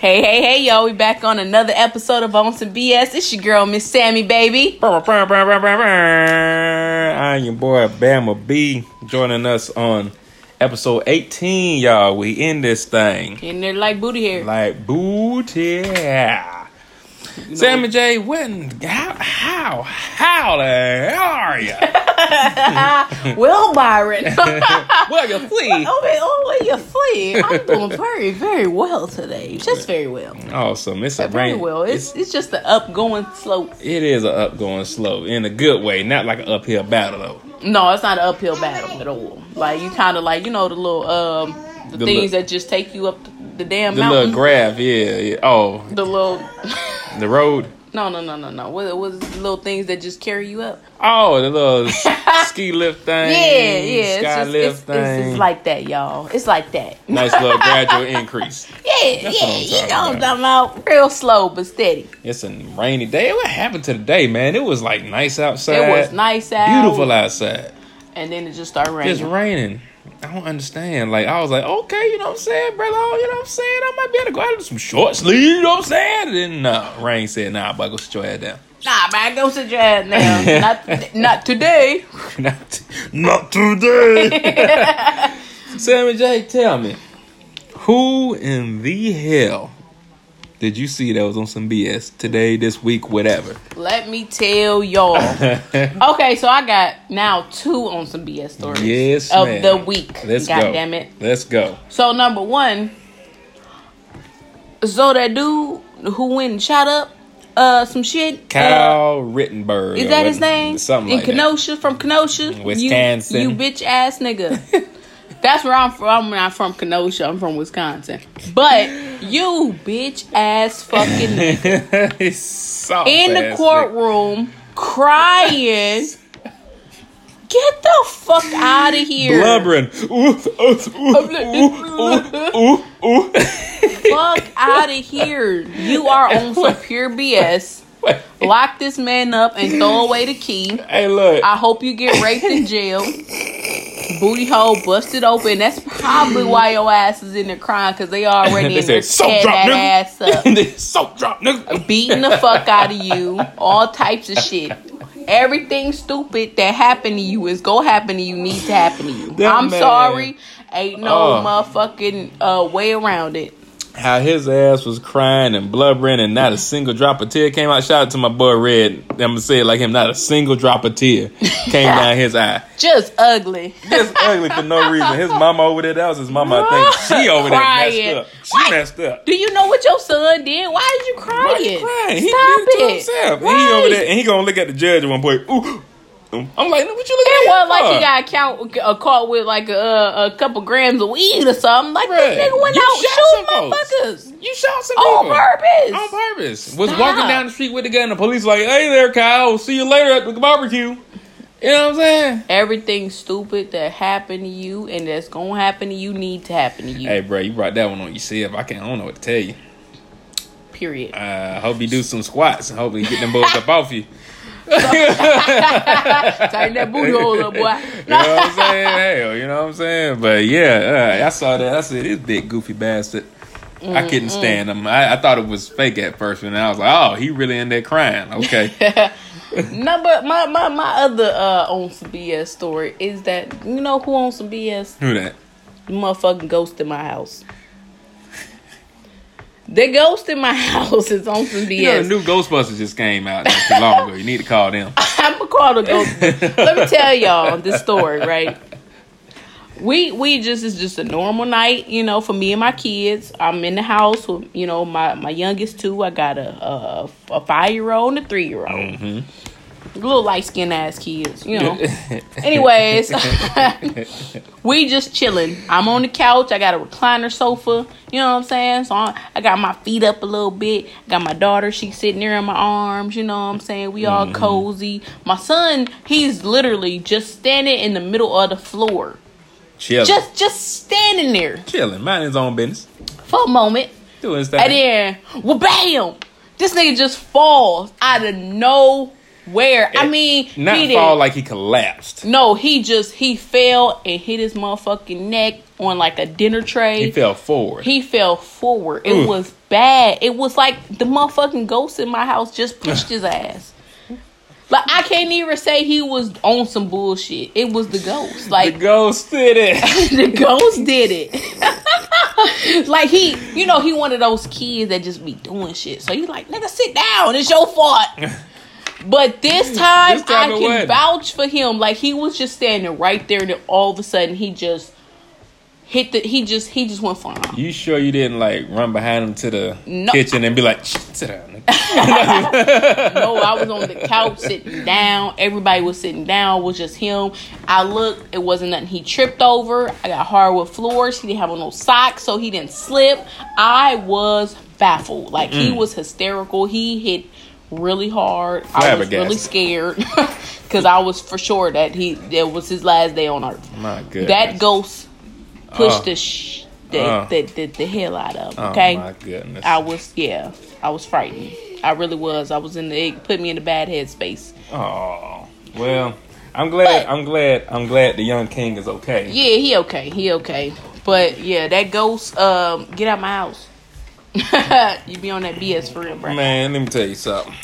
Hey, hey, hey, yo, we back on another episode of On Some BS. It's your girl, Miss Sammy, baby. I'm your boy Bama B joining us on episode 18, y'all. We in this thing. In there like booty hair. Like booty. Sammy J, when, how, how, how the hell are you? well, Byron. well, you flee. oh, wait, oh, wait, you flee. I'm doing very, very well today. Just very well. Awesome. It's a Very rain. well. It's, it's just the upgoing slope. It is an upgoing slope in a good way, not like an uphill battle though. No, it's not an uphill battle at all. Like, you kind of like, you know, the little, um, the, The things li- that just take you up the, the damn The mountain. The little graph, yeah, yeah. Oh, the little, the road. no, no, no, no, no. What was the little things that just carry you up? Oh, the little ski lift thing. Yeah, yeah. It's Sky just lift it's, thing. it's, it's like that, y'all. It's like that. nice little gradual increase. Yeah, That's yeah. You know what I'm talking about. Real slow but steady. It's a rainy day. What happened to the day, man? It was like nice outside. It was nice out. Beautiful outside. And then it just started raining. It's raining. I don't understand. Like I was like, okay, you know what I'm saying, brother. Oh, you know what I'm saying? I might be able to go out in some short sleeves. You know what I'm saying? And then rain said, nah, but go sit your head down. Nah, man, go sit your ass down. not, not today. not, not today. Sammy J, tell me, who in the hell did you see that was on some BS today, this week, whatever? Let me tell y'all. Okay, so I got now two on some BS stories. Yes, Of ma'am. the week. Let's God go. damn it. Let's go. So number one, so that dude who went and shot up uh some shit. uh, Kyle Rittenberg. Is that his name? Something In like that. Kenosha, from Kenosha, You- Wisconsin. You, bitch ass nigga. That's where I'm from. I'm not from Kenosha. I'm from Wisconsin. But you bitch ass fucking nigga He's in the courtroom crying. Get the fuck out of here. Blubbering. Fuck out of here. You are on some pure BS. Lock this man up and throw away the key. Hey, look. I hope you get raped in jail. Booty hole busted open. That's probably why your ass is in there crying because they already They in there "Soap drop, that ass up. Soap drop, nigga. beating the fuck out of you, all types of shit. Everything stupid that happened to you is gonna happen to you. Needs to happen to you. That I'm man- sorry. Ain't no Oh. motherfucking uh, way around it. How his ass was crying and blubbering and not a single drop of tear came out. Shout out to my boy Red. I'm gonna say it like him. Not a single drop of tear came down his eye. Just ugly. Just ugly for no reason. His mama over there. That was his mama. I think she over there Crying. messed up. She messed up. Do you know what your son did? Why did you crying? Why you crying? He Stop did it to it. himself. And he over there, and he gonna look at the judge at one point. Ooh, I'm like, what you looking at? It wasn't like he got count, uh, caught with like a, a couple grams of weed or something. Like Bruh, this nigga went you out shooting folks. motherfuckers You shot some on people. purpose. On purpose. Was walking down the street with the gun. The police like, hey there, Kyle. See you later at the barbecue. You know what I'm saying? Everything stupid that happened to you and that's gonna happen to you need to happen to you. Hey, bro, you brought that one on yourself. I can't. I don't know what to tell you. Period. I uh, hope you do some squats. and Hopefully, get them boys up off you. Tighten that booty hole up, boy. You know what I'm saying? Hell, you know what I'm saying? But yeah, uh, I saw that. I said, this big goofy bastard. I couldn't stand him. I, I thought it was fake at first, and I was like, "Oh, he really in there crying." Okay, No, but my, my, my other uh, on some BS story is that you know who on some BS? who that? The motherfucking ghost in my house. The ghost in my house is on some BS. You know, the new Ghostbusters just came out not too long ago. You need to call them. I'm gonna call the ghost. Let me tell y'all this story, right? We we just it's just a normal night, you know, for me and my kids. I'm in the house with you know my my youngest two. I got a a, a five year old and a three year old. Mm-hmm. Little light skinned ass kids, you know. Anyways, we just chilling. I'm on the couch. I got a recliner sofa. You know what I'm saying? So I, I got my feet up a little bit. Got my daughter. She's sitting there in my arms. You know what I'm saying? We all mm-hmm. cozy. My son, he's literally just standing in the middle of the floor, chilling, just just standing there chilling, mind his own business, for a moment. doing thing. And then, well, bam! This nigga just falls out of Where I mean, Not he fall didn't. like he collapsed. no, he just he fell and hit his motherfucking neck on like a dinner tray. He fell forward. He fell forward. It Oof. was bad. It was like the motherfucking ghost in my house just pushed his ass. Like I can't even say he was on some bullshit. It was the ghost. Like the ghost did it. the ghost did it. like he, you know, he one of those kids that just be doing shit. So you like, nigga, sit down. It's your fault. But this time, This time I can vouch for him. Like he was just standing right there, and then all of a sudden he just hit the. He just he just went flying. You sure you didn't like run behind him to the No. kitchen and be like, "Shh, sit down. No, I was on the couch sitting down. Everybody was sitting down. It was just him. I looked. It wasn't nothing. He tripped over. I got hardwood floors. He didn't have on no socks, so he didn't slip. I was baffled. Like he Mm. was hysterical. He hit really hard. I was really scared because I was for sure that he that was his last day on earth. My goodness. That ghost pushed Oh. the, sh- the, Oh. the, the the hell out of him. Oh Okay. my goodness. I was yeah, I was frightened. I really was. I was in the it put me in a bad headspace. Oh well, I'm glad. But- I'm glad. I'm glad the young king is okay. Yeah, he okay. He okay. But yeah, that ghost, um, get out my house. you be on that BS for real, bro. Man, let me tell you something.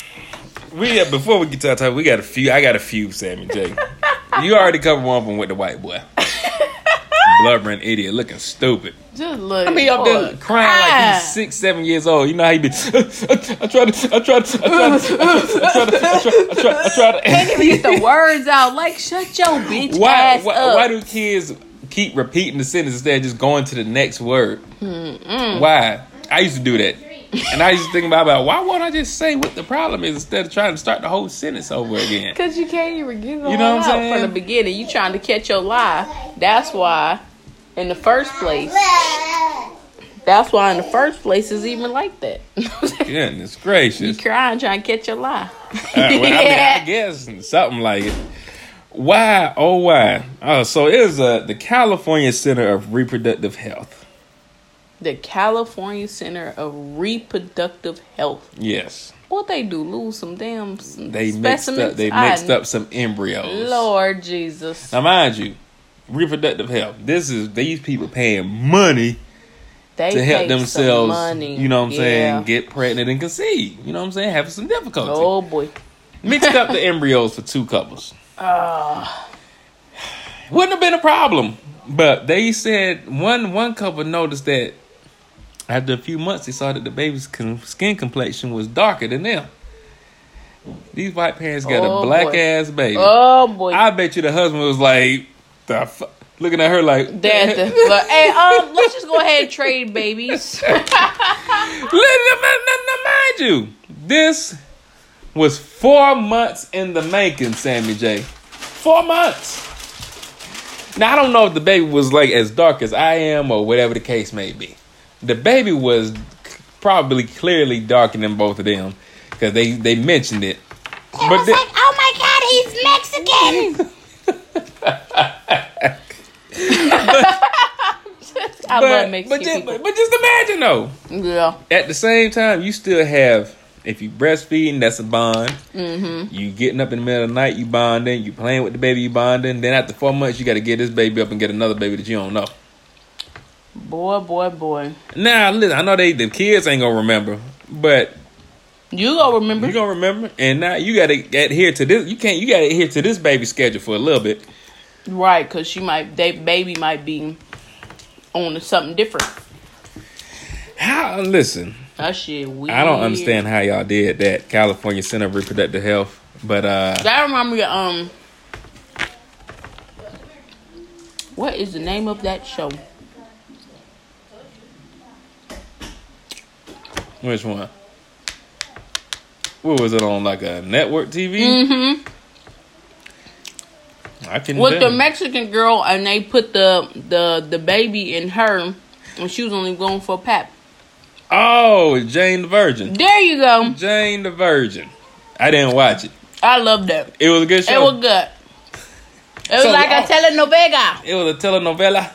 We uh, before we get to that time, we got a few. I got a few, Sammy J. you already covered one of them with the white boy, blubbering idiot, looking stupid. Just look. I mean, up there boy. crying like Ah. he's six, seven years old. You know how he be? I tried to, I tried to, I tried to, I tried to, I tried to, I tried, I tried, I Can't even get the words out. Like, shut your bitch Why, ass why, up. why do kids keep repeating the sentence instead of just going to the next word? Why? I used to do that. And I used to think about, about why won't I just say what the problem is instead of trying to start the whole sentence over again? Cause you can't even get it You know what I'm out saying? from the beginning. You trying to catch your lie. That's why, in the first place, that's why in the first place is even like that. Goodness gracious! you crying trying to catch your lie. Uh, well, I, mean, I guess something like it. Why? Oh, why? Oh, so it was uh, the California Center of Reproductive Health. The California Center of Reproductive Health. Yes, What they do? Lose some damn some they mixed specimens? up. They I- mixed up some embryos. Lord Jesus. Now, mind you, reproductive health. This is these people paying money They to help themselves. money. You know what I'm Yeah. saying? Get pregnant and conceive. You know what I'm saying? Have some difficulty. Oh boy. Mixed up the embryos for two couples. Ah. Wouldn't have been a problem, but they said one one couple noticed that after a few months they saw that the baby's skin complexion was darker than them. These white parents got Oh, a black boy. ass baby. Oh boy. I bet you the husband was like, the fu-, looking at her like, That's the, but, hey, um, let's just go ahead and trade babies. Let- mind you, this was four months in the making, Sammy J. Four months. Now I don't know if the baby was like as dark as I am or whatever the case may be. The baby was probably clearly darker than both of them because they they mentioned it. But the- oh my god, he's Mexican. I but, love Mexican but, just, people. but, but just imagine though. yeah. At the same time, you still have if you breastfeeding, that's a bond. Mm-hmm. You getting up in the middle of the night, you bonding. You playing with the baby, you bonding. Then after four months, you got to get this baby up and get another baby that you don't know. Boy, boy, boy. Now, listen, I know they the kids ain't gonna remember, but You gonna remember? you gonna remember. And now you got to adhere to this. You can't. You got to adhere to this baby schedule for a little bit. right, because she might, they baby might be on something different. How? Listen, That shit weird. I don't understand how y'all did that. California Center of Reproductive Health, but uh, That remind me of, um, what is the name of that show? Which one? What was it on? Like a network TV? Mm-hmm. I can. With the Mexican girl, and they put the the the baby in her, and she was only going for a pap. Oh, Jane the Virgin. There you go. Jane the Virgin. I didn't watch it. I love that. It was a good show. It was good. It was So, like a oh. telenovela. It was a telenovela.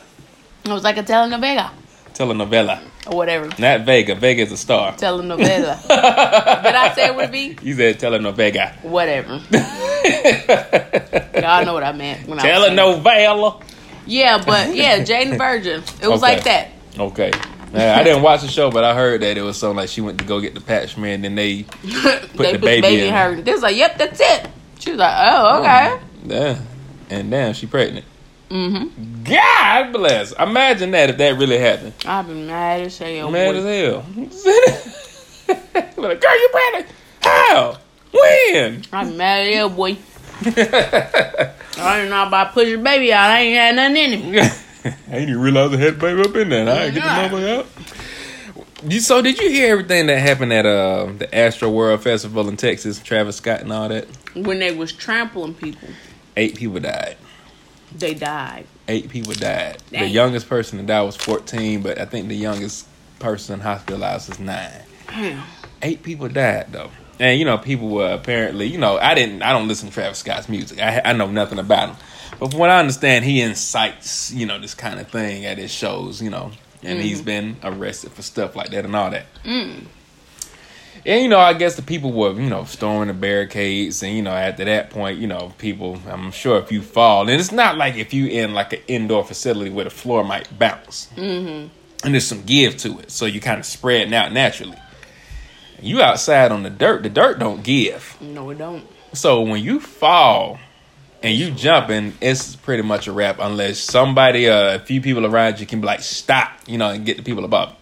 It was like a telenovela. Telenovela. or whatever. Not Vega. Vega is a star. Telenovela. Did I say it would be? You said telenovela. Whatever. Y'all know what I meant when I. Telenovela. Yeah, but yeah, Jane Virgin. It was Okay. like that. Okay. Now, I didn't watch the show, but I heard that it was something like she went to go get the patch man, then they they the put the baby baby in. her. They was like, "Yep, that's it." She was like, "Oh, okay." Oh, yeah, and damn, she pregnant. Mm-hmm. God bless. Imagine that if that really happened. I've been mad as hell. Mad boy. as hell. like, girl, you pregnant? How? When? I'm mad as hell, boy. I didn't know about pushing baby out. I ain't had nothing in him. I didn't even realize I had baby up in there. I ain't get the mother out. You, so did you hear everything that happened at uh, the Astroworld Festival in Texas? Travis Scott and all that. When they was trampling people, Eight people died. They died. Eight people died. The youngest person to die was fourteen, but I think the youngest person hospitalized was nine. Damn. Eight people died though, and you know people were apparently you know I didn't I don't listen to Travis Scott's music. I I know nothing about him, but from what I understand, he incites you know this kind of thing at his shows. You know, and he's been arrested for stuff like that and all that. Mm. And you know, I guess the people were, you know, storming the barricades, and you know, after that point, you know, people. I'm sure if you fall, and it's not like if you in like an indoor facility where the floor might bounce, mm-hmm. and there's some give to it, so you kind of spreading out naturally. You outside on the dirt, the dirt don't give. No, it don't. So when you fall and you jumping, it's pretty much a wrap unless somebody, uh, a few people around you can be like, stop, you know, and get the people above.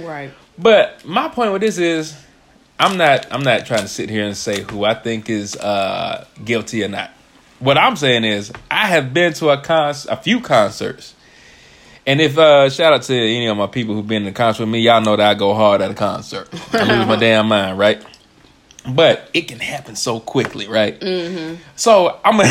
Right. But my point with this is, I'm not I'm not trying to sit here and say who I think is uh, guilty or not. What I'm saying is, I have been to a con a few concerts, and if uh, shout out to any of my people who've been to concert with me, y'all know that I go hard at a concert. I lose my damn mind, right? But it can happen so quickly, right? Mm-hmm. So I'm a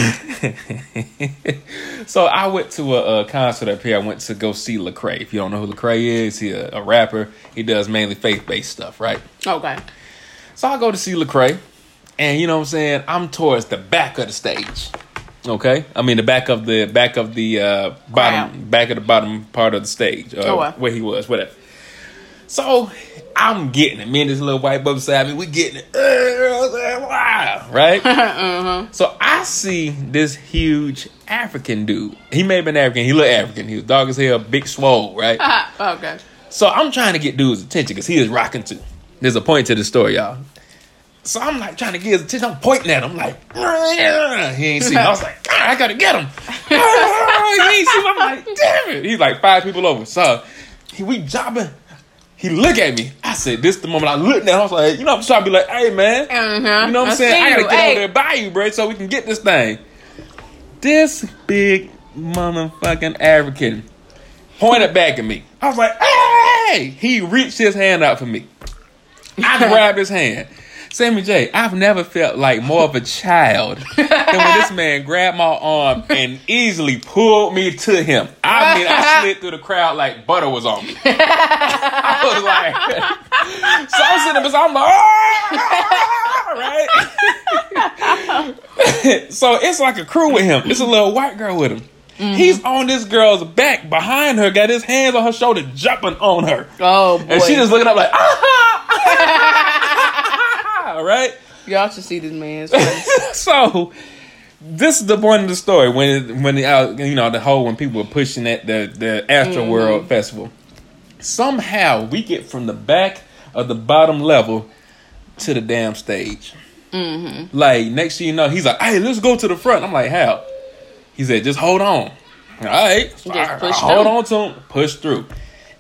so I went to a, a concert up here. I went to go see Lecrae. If you don't know who Lecrae is, he a, a rapper. He does mainly faith based stuff, right? Okay. So I go to see Lecrae, and you know what I'm saying. I'm towards the back of the stage. Okay, I mean the back of the back of the uh, bottom back of the bottom part of the stage, uh, Oh, wow. where he was, whatever. So I'm getting it. Me and this little white boy beside me, we getting it. Uh, wow, right? uh-huh. So I see this huge African dude. He may have been African. He looked African. He was dog as hell, big swole, right? okay. So I'm trying to get dude's attention because he is rocking too. There's a point to the story, y'all. So I'm like trying to get his attention. I'm pointing at him like, he ain't see me. I was like, I gotta get him. he ain't see me. I'm like, damn it. He's like five people over. So he, we jobbing. He look at me. I said, this the moment I looked at him. I was like, you know, I'm trying to be like, hey man. Uh-huh. You know what I'm I saying? I gotta you. get Hey. over there by you, bro, so we can get this thing. This big motherfucking African pointed back at me. I was like, hey! He reached his hand out for me. I grabbed his hand. Sammy J, I've never felt like more of a child than when this man grabbed my arm and easily pulled me to him. I mean, I slid through the crowd like butter was on me. I was like, so I'm sitting there, I'm like, "Ah," right? so it's like a crew with him. It's a little white girl with him. He's on this girl's back behind her, got his hands on her shoulder, jumping on her. Oh boy. And she just looking up like, ah, right? Y'all should see this man's face. so this is the point of the story when when the uh, you know the whole when people were pushing at the the Astroworld Festival. Somehow we get from the back of the bottom level to the damn stage. mm-hmm. Like next thing you know, he's like, "Hey, let's go to the front." I'm like, "How?" He said, "Just hold on." All right, I- I hold on to him, push through,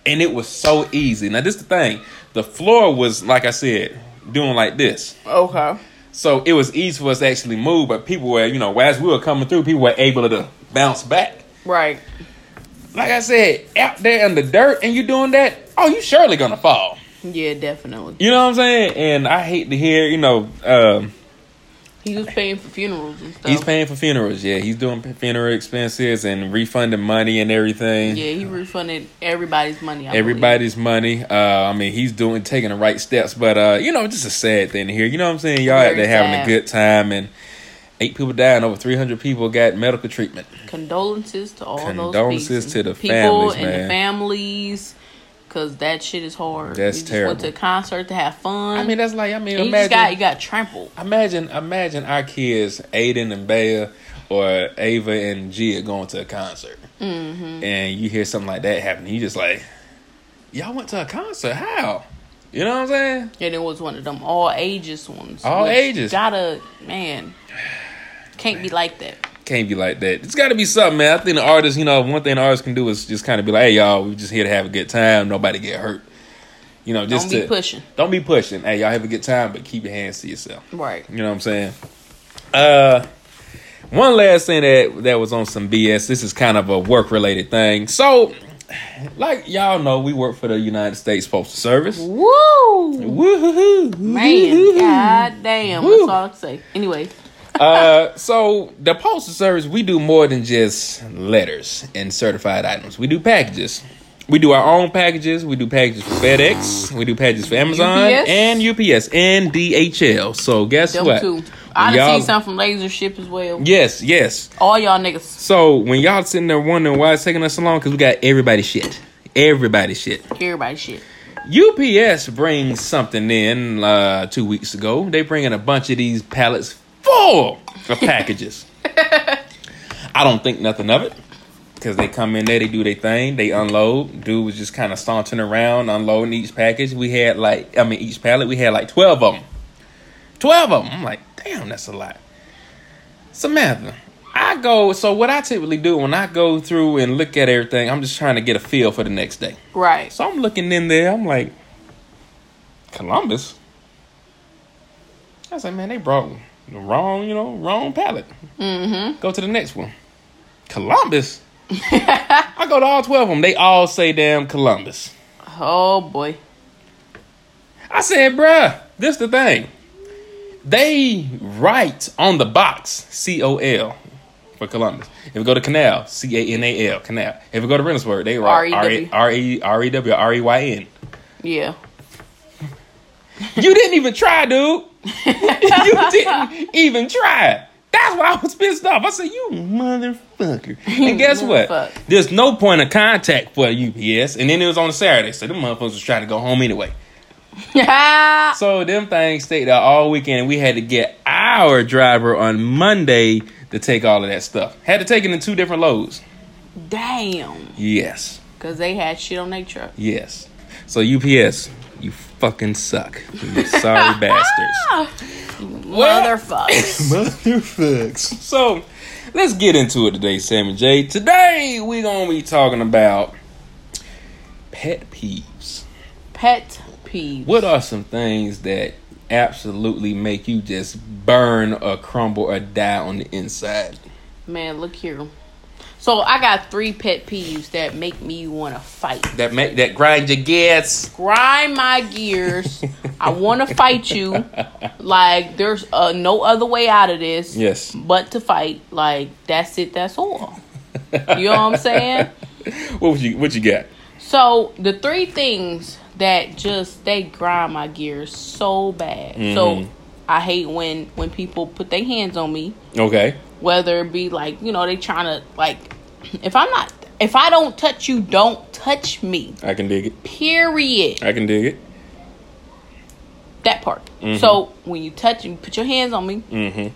and it was so easy. Now this is the thing: the floor was like I said, doing like this. Okay. So it was easy for us to actually move, but people were, you know, as we were coming through, people were able to bounce back. Right. Like I said, out there in the dirt and you doing that, oh, you surely gonna fall. Yeah, definitely. You know what I'm saying? And I hate to hear, you know, um, He was paying for funerals and stuff. he's paying for funerals. Yeah, he's doing funeral expenses and refunding money and everything. Yeah, he refunded everybody's money. I believe. Everybody's money. Uh, I mean, he's doing taking the right steps, but uh, you know, it's just a sad thing here. You know what I'm saying? Y'all out there having a good time, and eight people died, and over 300 people got medical treatment. Condolences to all Condolences those to the people families, and man. the families Cause that shit is hard. That's you just terrible. Went to a concert to have fun. I mean, that's like I mean, and you just got you got trampled. imagine imagine our kids, Aiden and Bea, or Ava and Gia going to a concert, Mm-hmm. and you hear something like that happen. You just like, y'all went to a concert? How? You know what I'm saying? And it was one of them all ages ones. All ages. Gotta man, can't be like that. Can't be like that. It's got to be something, man. I think the artist, you know, one thing the artist can do is just kind of be like, "Hey, y'all, we just here to have a good time. Nobody get hurt." You know, just Don't be to, pushing. Don't be pushing. Hey, y'all have a good time, but keep your hands to yourself. Right. You know what I'm saying? Uh, one last thing that that was on some BS. This is kind of a work related thing. So, like y'all know, we work for the United States Postal Service. Woo! Woohoo! Man, god damn. Woo. That's all I can say. Anyway, uh, so the postal service, we do more than just letters and certified items. We do packages. We do our own packages. We do packages for FedEx. We do packages for Amazon UPS? and UPS and DHL. So guess them what? I done Y'all- seen something from LaserShip as well. Yes, yes. All y'all niggas. So when y'all sitting there wondering why it's taking us so long, because we got everybody shit. Everybody shit. Everybody shit. UPS brings something in uh, two weeks ago. They bring in a bunch of these pallets full of packages. I don't think nothing of it because they come in there, they do their thing, they unload. Dude was just kind of sauntering around, unloading each package. We had like, I mean, each pallet, we had like 12 of them. 12 of them. I'm like, damn, that's a lot. Samantha, I go, so what I typically do when I go through and look at everything, I'm just trying to get a feel for the next day. Right. So I'm looking in there. I'm like, Columbus. I was like, man, they brought wrong, you know, wrong pallet. Mm-hmm. Go to the next one. Columbus. I go to all twelve of them. They all say damn Columbus. Oh boy. I said, bruh, this the thing. They write on the box C O L for Columbus. If we go to Canal, C A N A L, Canal. If we go to Reynoldsburg, they write E. R E R E W R E Y N. Yeah. You didn't even try, dude. You didn't even try. That's why I was pissed off. I said, "You motherfucker!" And guess what? There's no point of contact for UPS. And then it was on a Saturday, so them motherfuckers was trying to go home anyway. So them things stayed there all weekend. and We had to get our driver on Monday to take all of that stuff. Had to take it in two different loads. Damn. Yes, Cause they had shit on their truck. yes. So UPS, you fucking suck. You sorry bastards. Motherfuckers. Motherfucks. So let's get into it today, Sam and Jay. Today we're gonna be talking about pet peeves. Pet peeves. What are some things that absolutely make you just burn or crumble or die on the inside? Man, look here. So I got three pet peeves that make me want to fight. That make that grind your gears. Grind my gears. I want to fight you. Like there's uh, no other way out of this. Yes. But to fight. Like that's it. That's all. You know what I'm saying? What would you what you got? So the three things that just they grind my gears so bad. So Mhm. I hate when when people put their hands on me, Okay. whether it be like you know they trying to like if I'm not if I don't touch you, don't touch me. I can dig it. Period. I can dig it. That part. Mhm. So when you touch and put your hands on me, Mm-hmm.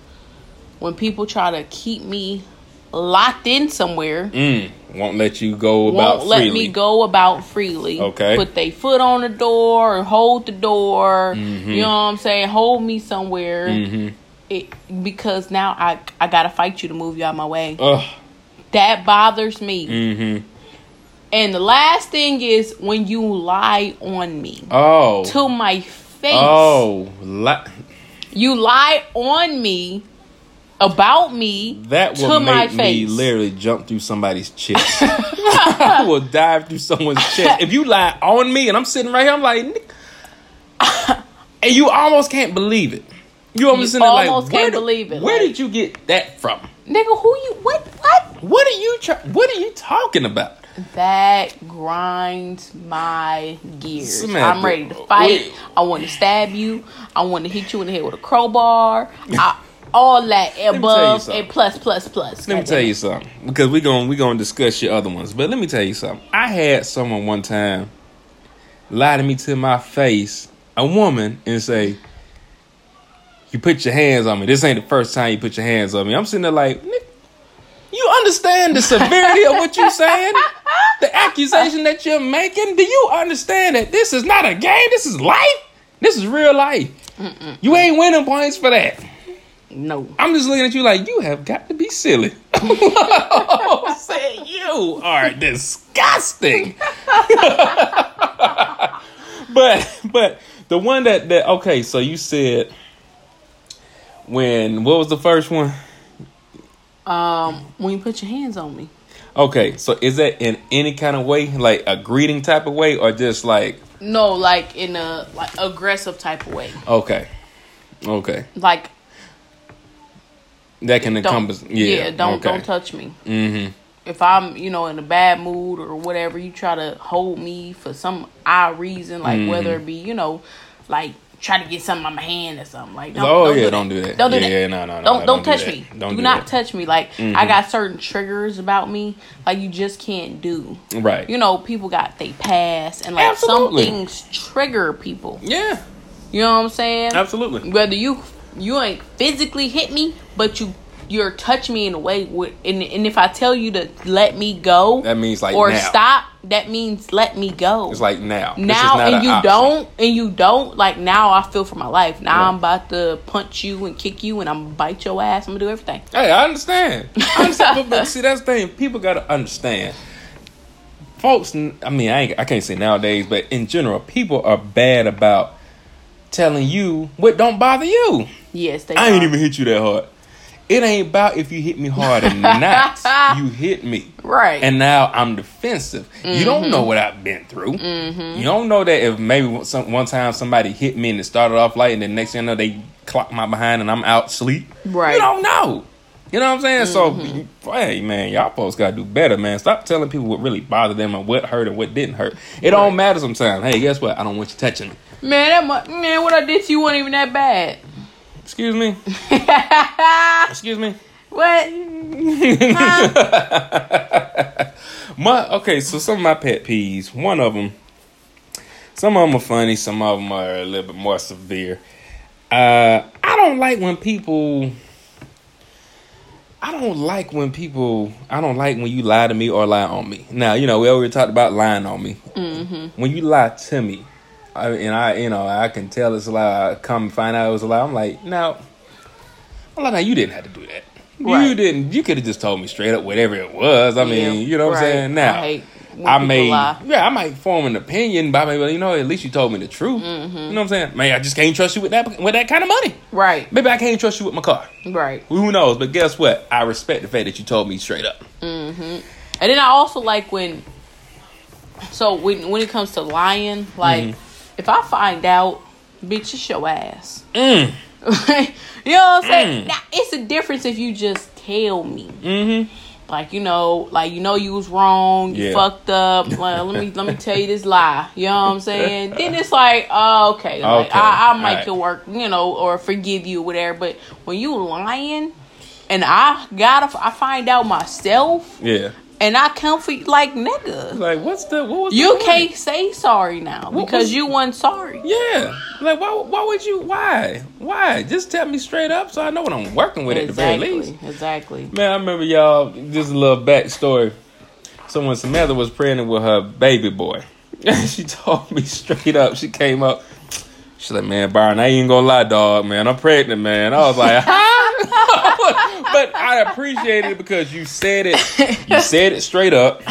when people try to keep me locked in somewhere, Mm. Won't let you go about won't let me go about freely. Okay. Put their foot on the door or hold the door. Mhm. You know what I'm saying? Hold me somewhere. Mm-hmm. It, because now I I gotta fight you to move you out my way. Ugh. That bothers me. Mm-hmm. And the last thing is when you lie on me Oh. to my face. Oh. Li- You lie on me about me That to will my make me literally jump through somebody's chest. I will dive through someone's chest. If you lie on me and I'm sitting right here, I'm like, and you almost can't believe it. You almost You there like, can't believe it, Where like- did you get that from? Nigga, who you what what? Are you try- What are you talking about? That grinds my gears. Samantha, I'm ready to fight. wait. I want to stab you. I want to hit you in the head with a crowbar. I, all that above and plus plus plus. Let me tell you something because we're going we gonna discuss your other ones. But let me tell you something. I had someone one time lie to me to my face, a woman, and say, "You put your hands on me. This ain't the first time you put your hands on me." I'm sitting there like, "Nick, you understand the severity of what you're saying? The accusation that you're making? Do you understand that this is not a game? This is life. This is real life. You ain't winning points for that." No. I'm just looking at you like you have got to be silly. Say you are disgusting. but but the one that that okay, so you said when what was the first one? Um, when you put your hands on me. Okay, so is that in any kind of way, like a greeting type of way, or just like No, like in a like aggressive type of way. okay, okay, Like that can encompass yeah, don't okay. don't touch me. Mm-hmm. If I'm, you know, in a bad mood or whatever, you try to hold me for some odd reason, like Mm-hmm. whether it be, you know, like try to get something on my hand or something. Like, don't, Oh, don't yeah, do don't do that. Don't do Yeah, that. yeah, no, no, no, Don't no, don't, don't touch that. me. Don't do, do not that. touch me. Like Mhm. I got certain triggers about me, like you just can't do. Right. You know, people got they past, and like Absolutely. some things trigger people. Yeah, You know what I'm saying? absolutely. whether you you ain't physically hit me, but you you're touching me in a way with, and, and if I tell you to let me go That means like or now. stop, that means let me go. It's like now. This is now and an you don't and you don't like now I feel for my life. Now Right. I'm about to punch you and kick you and I'm gonna bite your ass. I'm gonna do everything. Hey, I understand. I understand, but, but see, that's the thing. People gotta understand. Folks, I mean, I ain't, I can't say nowadays, but in general, people are bad about telling you what don't bother you. Yes, they I ain't even hit you that hard. It ain't about if you hit me hard or not. you hit me. right. And now I'm defensive. You don't know what I've been through. Mm-hmm. You don't know that if maybe some, one time somebody hit me and it started off light, and then next thing you know they clock my behind and I'm out sleep. Right. You don't know. You know what I'm saying? So, mm-hmm. hey man, y'all folks gotta do better, man. Stop telling people what really bothered them and what hurt and what didn't hurt. It don't matter sometimes. Hey, guess what? I don't want you touching me. man, that mu- man, what I did to you wasn't even that bad. Excuse me. Excuse me. what? My okay, so some of my pet peeves. One of them, some of them are funny, some of them are a little bit more severe. Uh, I don't like when people. I don't like when people. I don't like when you lie to me or lie on me. Now you know we already talked about lying on me. Mm-hmm. When you lie to me, I, and I, you know, I can tell it's a lie. I come and find out it was a lie. I'm like, now, well, now you didn't have to do that. You didn't. You could have just told me straight up whatever it was. I mean, Yeah, you know what right. I'm saying. Now, I I may, lie. yeah, I might form an opinion, but I mean, well, you know, at least you told me the truth. Mm-hmm. You know what I'm saying? Man, I just can't trust you with that with that kind of money. Right. Maybe I can't trust you with my car. Right. Who knows? But guess what? I respect the fact that you told me straight up. And then I also like when, so when when it comes to lying, like Mm-hmm. If I find out, bitch, it's your ass. Mm. you know what I'm saying? Now it's a difference if you just tell me, Mm-hmm. like you know, like you know you was wrong, you Yeah. fucked up. Well, let me let me tell you this lie. You know what I'm saying? then it's like, oh, okay, like Okay, I, I might alright. could work, you know, or forgive you, whatever. But when you lying. And I gotta, I find out myself, Yeah. And I come for you like nigga. Like, what's the what was You the can't say sorry now What because was- you weren't sorry. Yeah. Like, why? Why would you? Why? Why? Just tell me straight up so I know what I'm working with at the very least. Exactly. Man, I remember y'all. Just a little backstory. So when Samantha was pregnant with her baby boy, she told me straight up. She came up. She's like, "Man, Byron, I ain't gonna lie, dog. Man, I'm pregnant, man." I was like, "Huh?" But I appreciate it because you said it. You said it straight up.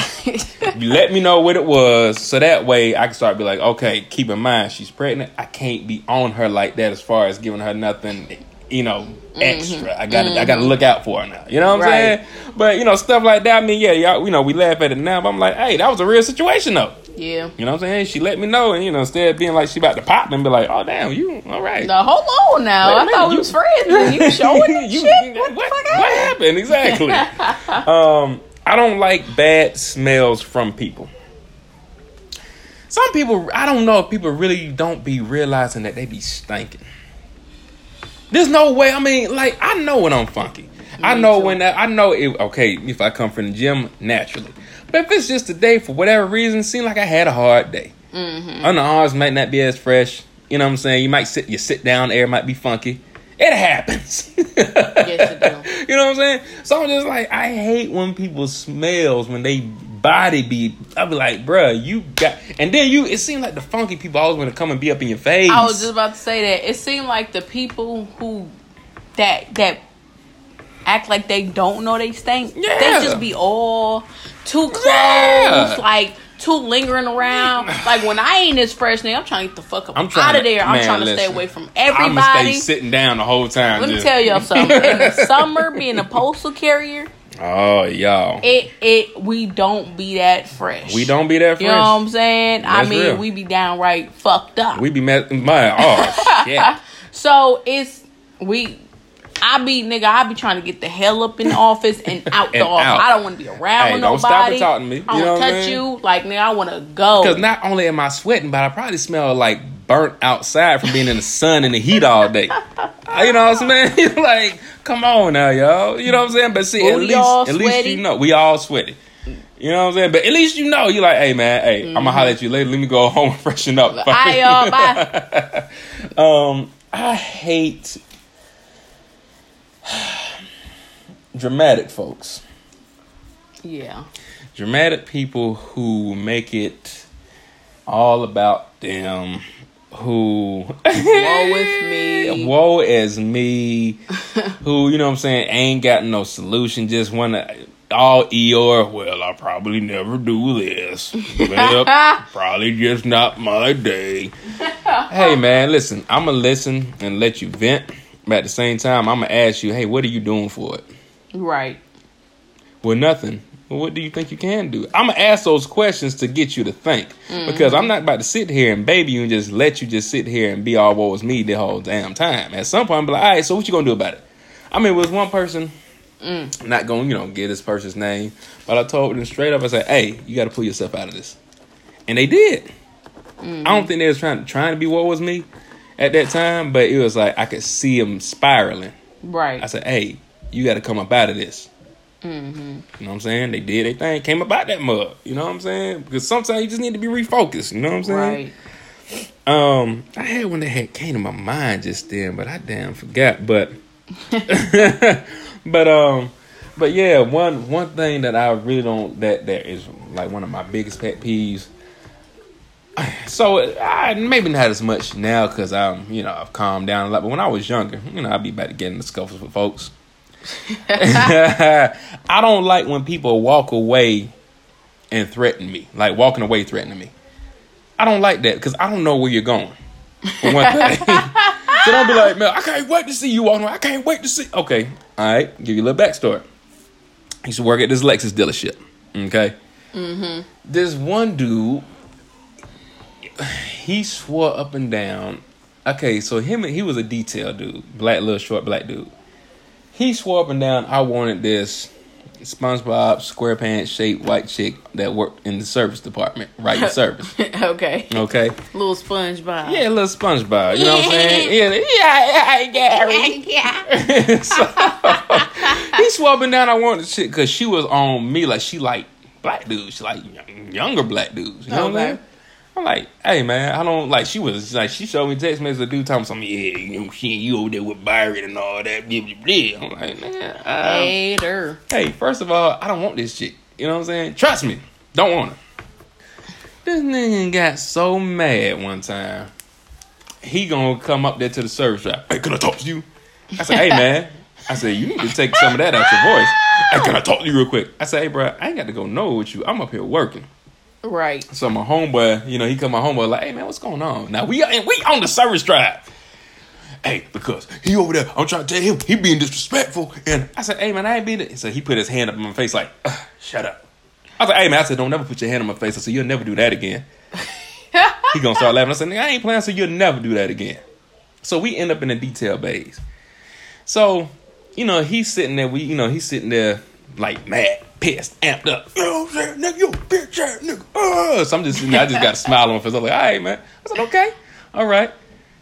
You let me know what it was, so that way I can start be like, okay, keep in mind she's pregnant. I can't be on her like that as far as giving her nothing, you know, extra. I got to I got to look out for her now. You know what I'm Right. saying? But you know, stuff like that. I mean, yeah, y'all, you know, we laugh at it now, but I'm like, hey, that was a real situation though. Yeah. You know what I'm saying? She let me know, and you know, instead of being like she about to pop and be like, oh damn, you all right? Now hold on now. I thought we was friends. You showing You- shit? What, what, what happened? happened exactly? um, I don't like bad smells from people. Some people, I don't know if people really don't be realizing that they be stinking. There's no way. I mean, like I know when I'm funky. I know too. when I know it. Okay, if I come from the gym naturally, but if it's just a day for whatever reason, seem like I had a hard day. Mm-hmm. Underarms might not be as fresh. You know what I'm saying? You might sit, your sit down air might be funky. It happens. Yes, it do. You know what I'm saying? So I'm just like, I hate when people smells when they body be. I be like, bruh, you got. And then you, it seems like the funky people always want to come and be up in your face. I was just about to say that. It seemed like the people who that that act like they don't know they stink. Yeah. They just be all too close, Yeah. like too lingering around. Like when I ain't this fresh, nigga, I'm trying to get the fuck up I'm out of to- there. I'm man, trying to listen. stay away from I'm everybody. stay sitting down the whole time. Let me tell y'all something. In the summer, being a postal carrier, Oh, y'all. it it we don't be that fresh. we don't be that fresh. You know what I'm saying? I mean, real. we be downright fucked up. we be met. My oh shit. So it's we. I be nigga. I be trying to get the hell up in the office and out the And office. out. I don't want to be around Hey, with don't nobody. stop and talk to me. I You know don't touch you. Like nigga, I want to go. Because not only am I sweating, but I probably smell like burnt outside from being in the sun and the heat all day. you know what I'm saying? like, come on now, y'all. You know what I'm saying? But see, Well, at least, at least you know we all sweaty. You know what I'm saying? But at least you know you're like, hey man, hey, I'm gonna holler at you later. Let me go home and freshen up. Right, y'all, bye. Um, I hate dramatic folks. yeah. dramatic people who make it all about them who Woe with me. woe is me who you know what i'm saying ain't got no solution just wanna all eeyore well i probably never do this well, probably just not my day hey man listen i'm gonna listen and let you vent but at the same time i'm gonna ask you hey what are you doing for it Right. well, nothing. Well, what do you think you can do? I'm gonna ask those questions to get you to think, mm-hmm. because I'm not about to sit here and baby you and just let you just sit here and be all woe is me the whole damn time. At some point, I'm like, all right, so what you gonna do about it? I mean, with one person, mm. not gonna you know get this person's name, but I told them straight up. I said, hey, you got to pull yourself out of this, and they did. Mm-hmm. I don't think they was trying trying to be woe is me at that time, but it was like I could see them spiraling. Right. I said, hey, you got to come up out of this. mm-hmm. You know what I'm saying? They did their thing, came about that mug. You know what I'm saying? Because sometimes you just need to be refocused. You know what I'm saying? Right. Um, I had one that had came to my mind just then, but I damn forgot. But, but um, but yeah, one one thing that I really don't that that is like one of my biggest pet peeves. So I maybe not as much now because I'm you know I've calmed down a lot. But when I was younger, you know I'd be about to get in the scuffles with folks. I don't like when people walk away and threaten me, like walking away threatening me. I don't like that because I don't know where you're going. For one thing, so don't be like, man, I can't wait to see you walking. away. I can't wait to see. Okay, all right, give you a little backstory. I used to work at this Lexus dealership. Okay, mm-hmm. this one dude, he swore up and down. Okay, so him he was a detail dude, black little short black dude he swore up and down I wanted this SpongeBob SquarePants shaped white chick that worked in the service department, writing service. okay. Okay, Little SpongeBob. yeah, little SpongeBob. You know what I'm saying? Yeah, yeah, yeah, Gary. so, he swore up and down I wanted chick because she was on me like she like black dudes, she like younger black dudes. You know what I Okay. mean? I'm like, hey man, I don't like. She was like, she showed me text message of dude talking something. Yeah, you know, shit, you over there with Byron and all that. Blah, blah, blah. I'm like, man, um, Hater. hey, first of all, I don't want this chick. You know what I'm saying? Trust me, don't want her. This nigga got so mad one time. He gonna come up there to the service shop. Hey, can I talk to you? I said, hey man. I said, you need to take some of that out your voice. Hey, can I talk to you real quick? I said, hey bro, I ain't got to go nowhere with you. I'm up here working. Right. So my homeboy, you know, he come my homeboy like, hey man, what's going on? Now we and we on the service drive. Hey, because he over there, I'm trying to tell him he being disrespectful. And I said, hey man, I ain't being. It so he put his hand up in my face like, shut up. I was like, hey man, I said, don't never put your hand on my face. I said, you'll never do that again. he gonna start laughing. I said, I ain't playing, so you'll never do that again. So we end up in a detail base. So, you know, he's sitting there, we, you know, he's sitting there like mad, pissed, amped up. You know what I'm saying? Nigga, you a bitch ass nigga. Uh, so I'm just I just got a smile on my face. I'm like, all right, man. I said, okay, all right.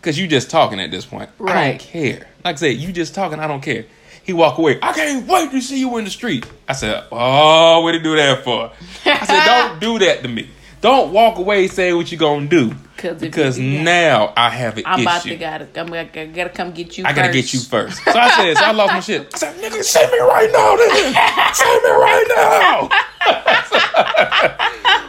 Cause you just talking at this point. I don't care. Like I said, you just talking, I don't care. He walk away. I can't wait to see you in the street. I said, oh, what did you do that for? I said, don't do that to me. Don't walk away saying what you're gonna do. 'Cause Because you do that, now I have an I'm issue. about to gotta, I'm gotta, gotta come get you. I gotta get you first. So I said, so I lost my shit. I said, nigga, save me right now, nigga. Save me right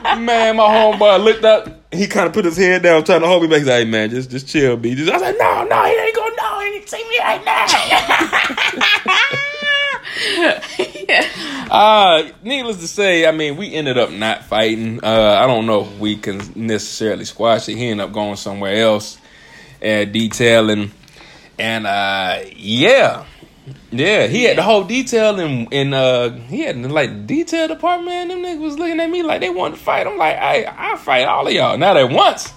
now. man, my homeboy looked up. He kind of put his head down, trying to hold me back. He's like, hey, man, just, just chill, B. Just, I said, no, no, he ain't gonna know. He ain't see me right now. Uh, needless to say, I mean, we ended up not fighting. Uh, I don't know if we can necessarily squash it. He ended up going somewhere else and detailing. And uh, yeah, yeah, he had the whole detail and and uh, he had like the detail department. And them niggas was looking at me like they wanted to fight. I'm like, I I fight all of y'all not at once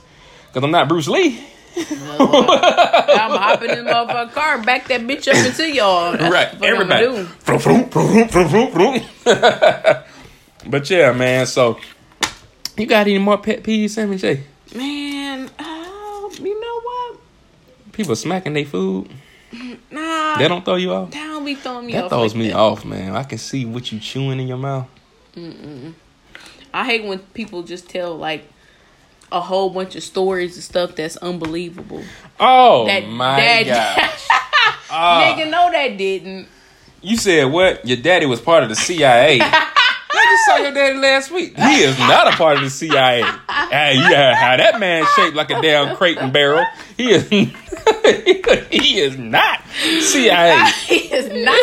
because I'm not Bruce Lee. I'm hopping in the motherfucking car, back that bitch up into y'all. That's right, what I'm gonna everybody. Vroom, vroom, vroom, vroom, vroom, vroom. but yeah, man. So you got any more pet peeves, Sammy J? Man, uh, you know what? People smacking their food. Nah, They don't throw you off. that don't be throwing me That off. throws like me that. off, man. I can see what you chewing in your mouth. I hate when people just tell like a whole bunch of stories and stuff that's unbelievable. Oh That my that gosh! Ah. nigga, no, that didn't. You said what? Your daddy was part of the CIA. I just saw your daddy last week. He is not a part of the CIA. Hey, yeah, how that man shaped like a damn crate and barrel. He is. he is not CIA. he is not.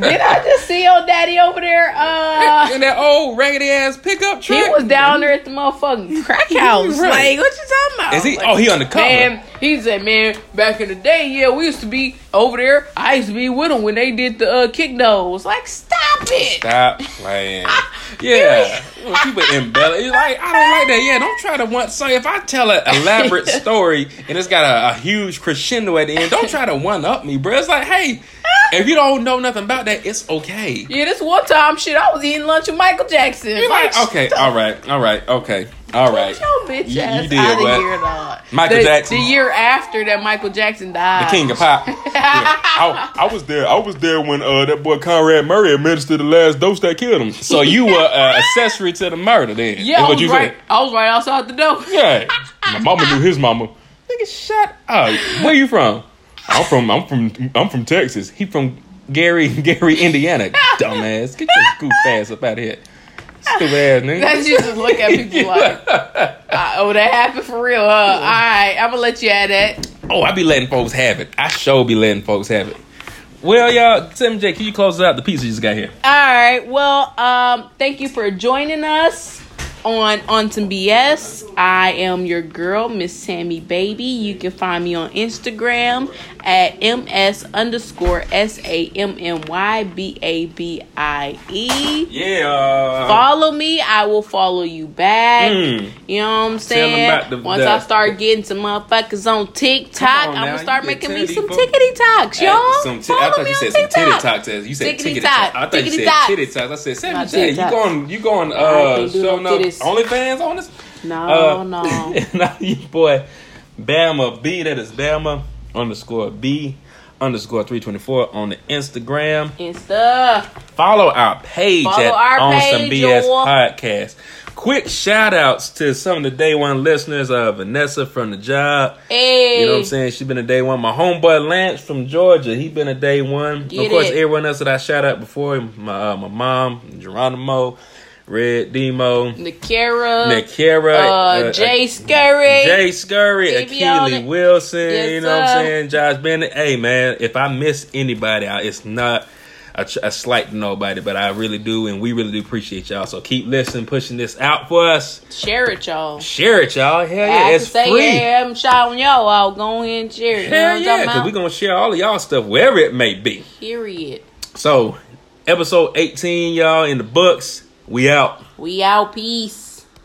Did I just see your daddy over there? Uh, In that old raggedy ass pickup truck. he was down there at the motherfucking crack house. Right. Like, what you talking about? Is he? Like, Oh, he undercover. Man, he said, man, back in the day, yeah, we used to be over there. I used to be with them when they did the uh, kick nose. Like, stop it. Stop playing. Yeah, people embellish. Like I don't like that. Yeah, don't try to want. So if I tell an elaborate story and it's got a, a huge crescendo at the end, don't try to one up me, bro. It's like, hey, if you don't know nothing about that, it's okay. Yeah, this one time, shit, I was eating lunch with Michael Jackson. You're like, okay, all right, all right, okay, all right. Your bitch You- you ass did out of what? here, dog. Michael the, Jackson. The year after that Michael Jackson died. The king of pop. Yeah. I, I was there. I was there when uh, that boy Conrad Murray administered the last dose that killed him. So you were uh, accessory to the murder, then? Yeah, I what was, you right, said. I was right outside the door. Yeah, my mama knew his mama. Nigga, shut up. Where you from? I'm from. I'm from. I'm from Texas. He from Gary, Gary, Indiana. Dumbass, get your goof ass up out of here. Stupid ass nigga. That's you just look at people like, uh, oh, that happened for real. Uh, all right, I'm gonna let you add that. Oh, I be letting folks have it. I sure be letting folks have it. Well, y'all, Sam J, can you close it out the pizza you just got here? All right. Well, um, thank you for joining us on on some BS. I am your girl, Miss Sammy Baby. You can find me on Instagram at ms underscore s a m m y b a b i e. Yeah. Follow me, I will follow you back. Mm. You know what I'm saying? the- Once the- I start getting some motherfuckers on TikTok, on I'm gonna start making me some tickety talks, y'all. some ti- Follow I thought me you on said some titty TikTok. talks. as- You said Tickety talk. talk. I thought you said titty talks. I said, Sammy titty you going, you going, uh, can't no OnlyFans on this? No, Uh, no. now you boy, Bama B. That is Bama underscore B underscore three twenty four on the Instagram. Insta. Follow our page Follow at our On Some BS y'all. Podcast. Quick shout outs to some of the day one listeners. Uh, Vanessa from the job. Hey. You know what I'm saying? She's been a day one. My homeboy Lance from Georgia, he been a day one. Get of course, it. everyone else that I shout out before, my uh, my mom, Geronimo, Red Demo, Nakara. Nakira, Uh, Jay Scurry. Jay Scurry, Keep on Akili. Wilson. Yes, you know what. I'm saying? Josh Bennett. Hey man, if I miss anybody out, it's not. A, a slight to nobody, but I really do, and we really do appreciate y'all. So keep listening, pushing this out for us. Share it, y'all. Share it, y'all. Hell I yeah, have it's say, free. yeah, I'm shouting y'all out. Go ahead and share it. You know Hell yeah, because we're gonna share all of y'all stuff wherever it may be. Period. So, episode 18, y'all in the books. We out. We out. Peace.